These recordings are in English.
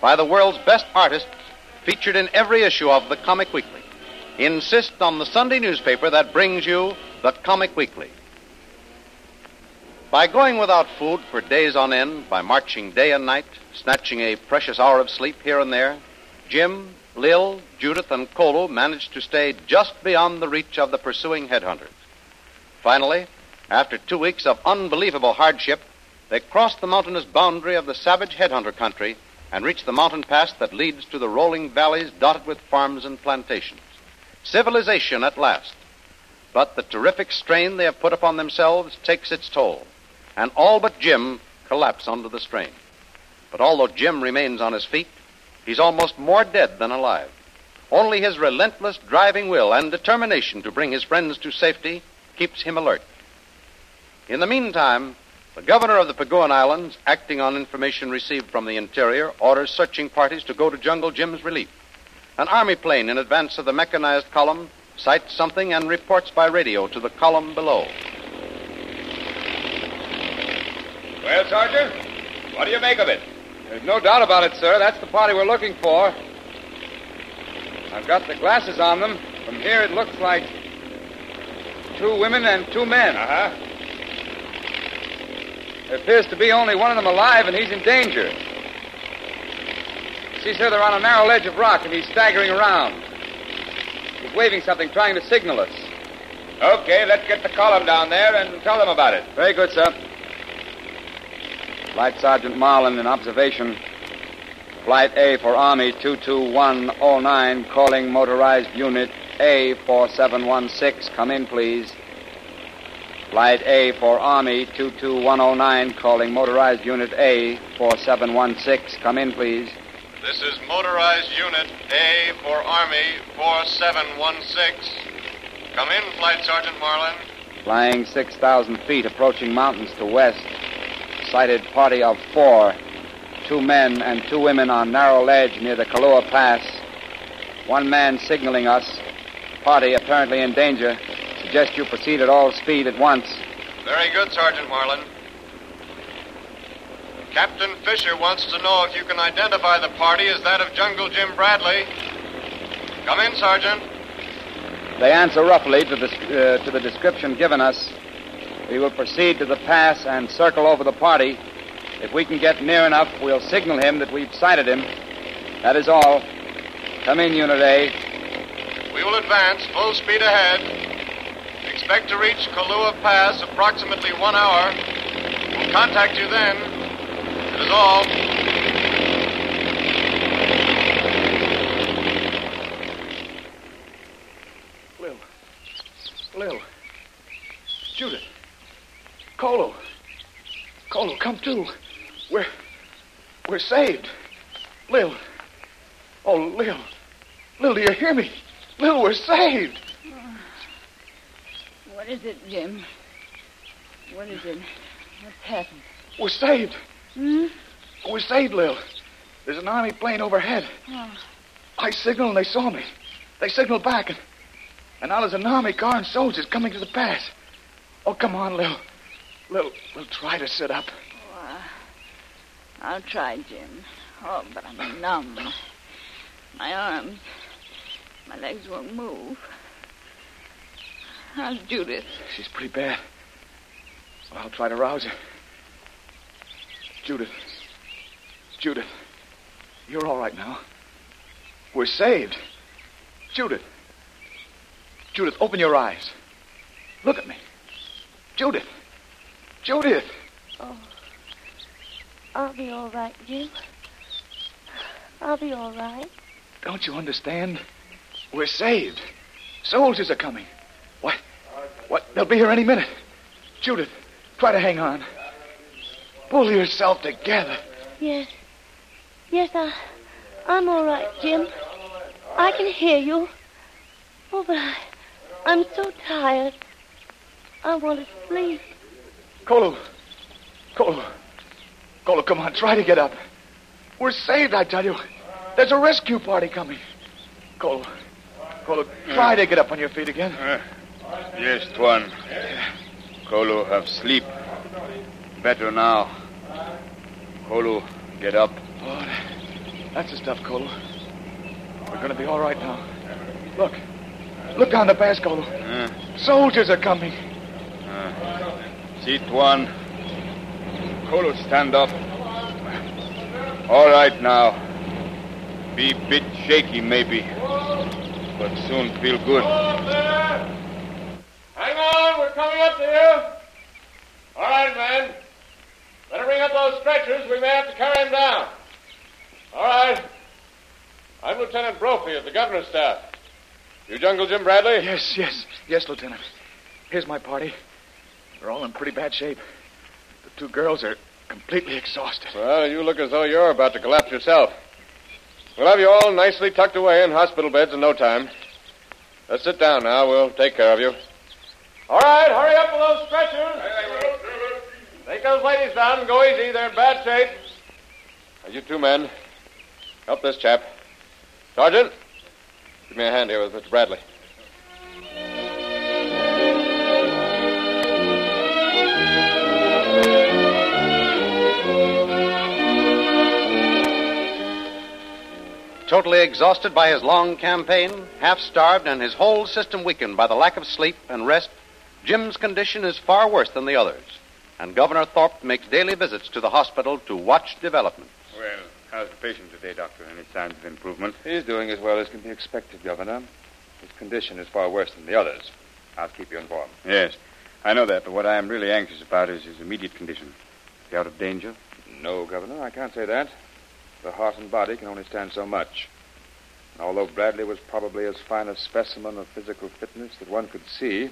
by the world's best artists featured in every issue of the Comic Weekly. Insist on the Sunday newspaper that brings you the Comic Weekly. By going without food for days on end, by marching day and night, snatching a precious hour of sleep here and there, Jim, Lil, Judith, and Kolu managed to stay just beyond the reach of the pursuing headhunters. Finally, after two weeks of unbelievable hardship, they crossed the mountainous boundary of the savage headhunter country and reach the mountain pass that leads to the rolling valleys dotted with farms and plantations. Civilization at last. But the terrific strain they have put upon themselves takes its toll and all but Jim collapse under the strain. But although Jim remains on his feet, he's almost more dead than alive. Only his relentless driving will and determination to bring his friends to safety keeps him alert. In the meantime, the governor of the Paguan Islands, acting on information received from the interior, orders searching parties to go to Jungle Jim's relief. An army plane in advance of the mechanized column sights something and reports by radio to the column below. Well, Sergeant, what do you make of it? There's no doubt about it, sir. That's the party we're looking for. I've got the glasses on them. From here, it looks like two women and two men. Uh-huh. Uh huh. There appears to be only one of them alive, and he's in danger. See, sir, they're on a narrow ledge of rock, and he's staggering around. He's waving something, trying to signal us. Okay, let's get the column down there and tell them about it. Very good, sir. Flight Sergeant Marlin in observation. Flight A for Army 22109, calling motorized unit A 4716. Come in, please. Flight A for Army 22109, calling motorized unit A 4716. Come in, please. This is motorized unit A for Army 4716. Come in, Flight Sergeant Marlin. Flying 6,000 feet, approaching mountains to west. Sighted party of four. Two men and two women on narrow ledge near the Kalua Pass. One man signaling us. Party apparently in danger. Suggest you proceed at all speed at once. Very good, Sergeant Marlin. Captain Fisher wants to know if you can identify the party as that of Jungle Jim Bradley. Come in, Sergeant. They answer roughly to the, uh, to the description given us. We will proceed to the pass and circle over the party. If we can get near enough, we'll signal him that we've sighted him. That is all. Come in, Unit A. We will advance full speed ahead. Expect to reach Kalua Pass approximately one hour. We'll contact you then. That is all. Lil. Lil. Judith. Kolu. Kolu, come to. We're. We're saved. Lil. Oh, Lil. Lil, do you hear me? Lil, we're saved. What is it, Jim? What is it? What's happened? We're saved. Hmm? We're saved, Lil. There's an army plane overhead. Oh. I signaled and they saw me. They signaled back, and, and now there's an army car and soldiers coming to the pass. Oh, come on, Lil. Lil, Lil, try to sit up. Oh, uh, I'll try, Jim. Oh, but I'm numb. My arms, my legs won't move. How's Judith? She's pretty bad. Well, I'll try to rouse her. Judith. Judith. You're all right now. We're saved. Judith. Judith, open your eyes. Look at me. Judith. Judith. Oh. I'll be all right, Jim. I'll be all right. Don't you understand? We're saved. Soldiers are coming. What? What? They'll be here any minute. Judith, try to hang on. Pull yourself together. Yes. Yes, I, I'm all right, Jim. I can hear you. Oh, but I, I'm so tired. I want to sleep. Kolu. Kolu. Kolu, come on, try to get up. We're saved, I tell you. There's a rescue party coming. Kolu. Kolu, try to get up on your feet again. Uh, Yes, Tuan. Kolu have sleep. Better now. Kolu, get up. Oh, that's the stuff, Kolu. We're going to be all right now. Look. Look down the pass, Kolu. Uh, Soldiers are coming. uh, see, Tuan. Kolu, stand up. All right now. Be bit shaky, maybe. But soon feel good. We're coming up to you. All right, men. Better bring up those stretchers. We may have to carry him down. All right. I'm Lieutenant Brophy of the governor's staff. You Jungle Jim Bradley? Yes, yes, yes, Lieutenant. Here's my party. They're all in pretty bad shape. The two girls are completely exhausted. Well, you look as though you're about to collapse yourself. We'll have you all nicely tucked away in hospital beds in no time. Let's sit down now. We'll take care of you. All right, hurry up with those stretchers. Take those ladies down and go easy. They're in bad shape. Now, you two men, help this chap. Sergeant, give me a hand here with Mr. Bradley. Totally exhausted by his long campaign, half starved, and his whole system weakened by the lack of sleep and rest, Jim's condition is far worse than the others. And Governor Thorpe makes daily visits to the hospital to watch developments. Well, how's the patient today, Doctor? Any signs of improvement? He's doing as well as can be expected, Governor. His condition is far worse than the others. I'll keep you informed. Yes, I know that, but what I am really anxious about is his immediate condition. Is he out of danger? No, Governor, I can't say that. The heart and body can only stand so much. And although Bradley was probably as fine a specimen of physical fitness that one could see,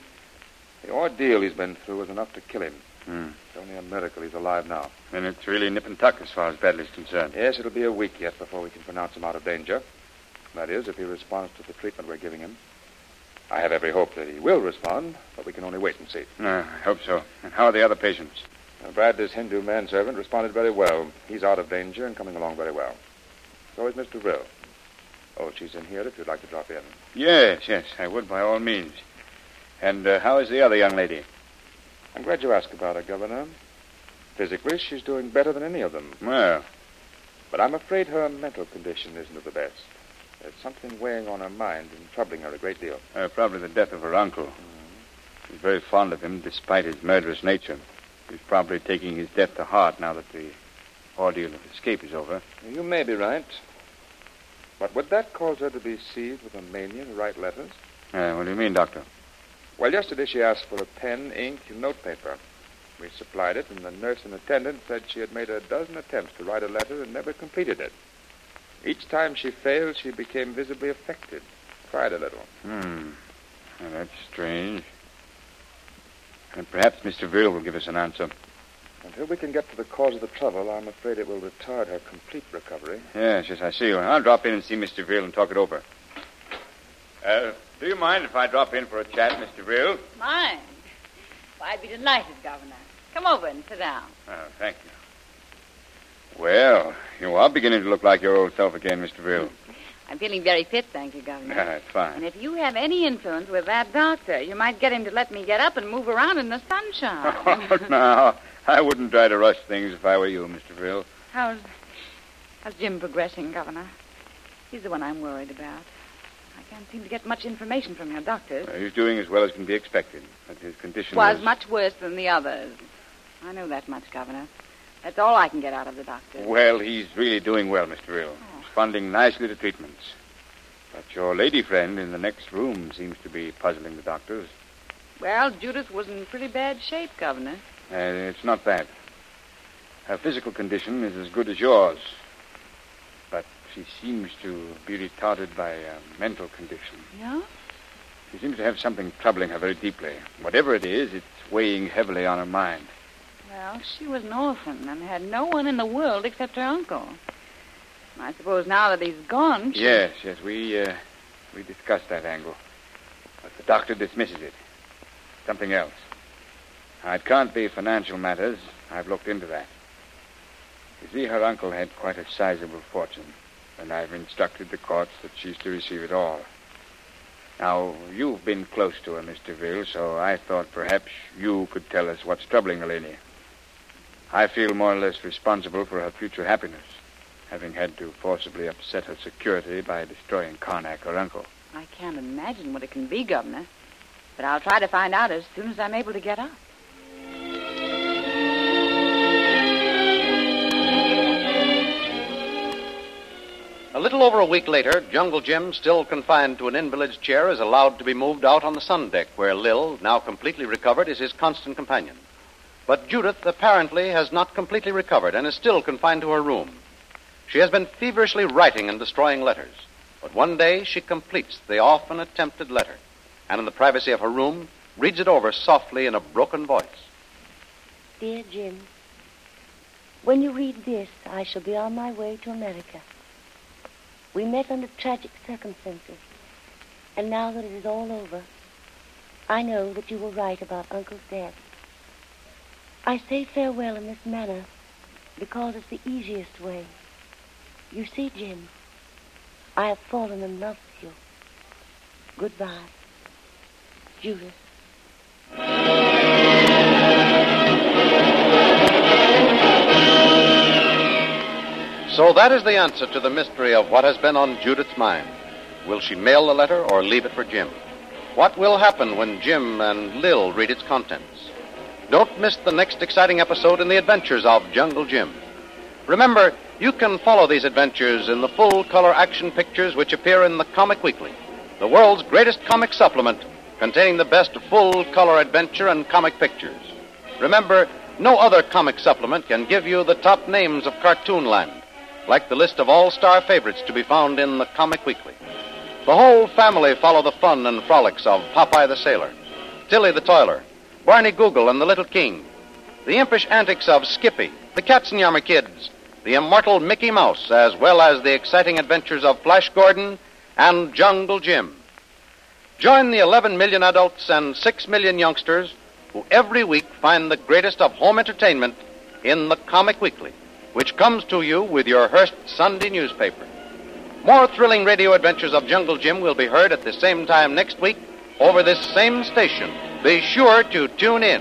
the ordeal he's been through was enough to kill him. Hmm. It's only a miracle he's alive now. Then it's really nip and tuck as far as Bradley's concerned. Yes, it'll be a week yet before we can pronounce him out of danger. That is, if he responds to the treatment we're giving him. I have every hope that he will respond, but we can only wait and see. Uh, I hope so. And how are the other patients? Now, Bradley's Hindu manservant responded very well. He's out of danger and coming along very well. So is Mr. Rill. Oh, she's in here if you'd like to drop in. Yes, yes, I would by all means. And uh, how is the other young lady? I'm glad you asked about her, Governor. Physically, she's doing better than any of them. Well, But I'm afraid her mental condition isn't of the best. There's something weighing on her mind and troubling her a great deal. uh, probably the death of her uncle. She's very fond of him, despite his murderous nature. He's probably taking his death to heart now that the ordeal of escape is over. You may be right. But would that cause her to be seized with a mania to write letters? Uh, what do you mean, Doctor? Well, yesterday she asked for a pen, ink, and notepaper. We supplied it, and the nurse in attendance said she had made a dozen attempts to write a letter and never completed it. Each time she failed, she became visibly affected, cried a little. Hmm. Well, that's strange. And perhaps Mr. Veal will give us an answer. Until we can get to the cause of the trouble, I'm afraid it will retard her complete recovery. Yes, yes, I see. I'll drop in and see Mr. Veal and talk it over. Uh, do you mind if I drop in for a chat, Mr. Brill? Mind? Why, I'd be delighted, Governor. Come over and sit down. Oh, thank you. Well, you are beginning to look like your old self again, Mr. Brill. I'm feeling very fit, thank you, Governor. Ah, That's fine. And if you have any influence with that doctor, you might get him to let me get up and move around in the sunshine. Oh, no, I wouldn't try to rush things if I were you, Mr. Brill. How's, how's Jim progressing, Governor? He's the one I'm worried about. I can't seem to get much information from your doctors. Uh, he's doing as well as can be expected, but his condition was is... much worse than the others. I know that much, Governor. That's all I can get out of the doctor. Well, he's really Oh. doing well, Mr. Brill. Responding nicely to treatments. But your lady friend in the next room seems to be puzzling the doctors. Well, Judith was in pretty bad shape, Governor. Uh, it's not that. Her physical condition is as good as yours. She seems to be retarded by a mental condition. Yeah? She seems to have something troubling her very deeply. Whatever it is, it's weighing heavily on her mind. Well, she was an orphan and had no one in the world except her uncle. I suppose now that he's gone. She... Yes, yes, we uh, we discussed that angle, but the doctor dismisses it. Something else. Now, it can't be financial matters. I've looked into that. You see, her uncle had quite a sizable fortune, and I've instructed the courts that she's to receive it all. Now, you've been close to her, Mr. Ville, so I thought perhaps you could tell us what's troubling Eleni. I feel more or less responsible for her future happiness, having had to forcibly upset her security by destroying Karnak, her uncle. I can't imagine what it can be, Governor. But I'll try to find out as soon as I'm able to get up. A little over a week later, Jungle Jim, still confined to an invalid's chair, is allowed to be moved out on the sun deck, where Lil, now completely recovered, is his constant companion. But Judith apparently has not completely recovered and is still confined to her room. She has been feverishly writing and destroying letters. But one day she completes the often attempted letter, and in the privacy of her room, reads it over softly in a broken voice. Dear Jim, when you read this, I shall be on my way to America. We met under tragic circumstances, and now that it is all over, I know that you were right about Uncle's death. I say farewell in this manner because it's the easiest way. You see, Jim, I have fallen in love with you. Goodbye, Judith. So that is the answer to the mystery of what has been on Judith's mind. Will she mail the letter or leave it for Jim? What will happen when Jim and Lil read its contents? Don't miss the next exciting episode in the adventures of Jungle Jim. Remember, you can follow these adventures in the full color action pictures which appear in the Comic Weekly, the world's greatest comic supplement containing the best full color adventure and comic pictures. Remember, no other comic supplement can give you the top names of cartoon Cartoonland, like the list of all star favorites to be found in the Comic Weekly. The whole family follow the fun and frolics of Popeye the Sailor, Tilly the Toiler, Barney Google and the Little King, the impish antics of Skippy, the Katzenjammer Kids, the immortal Mickey Mouse, as well as the exciting adventures of Flash Gordon and Jungle Jim. Join the 11 million adults and 6 million youngsters who every week find the greatest of home entertainment in the Comic Weekly, which comes to you with your Hearst Sunday newspaper. More thrilling radio adventures of Jungle Jim will be heard at the same time next week over this same station. Be sure to tune in.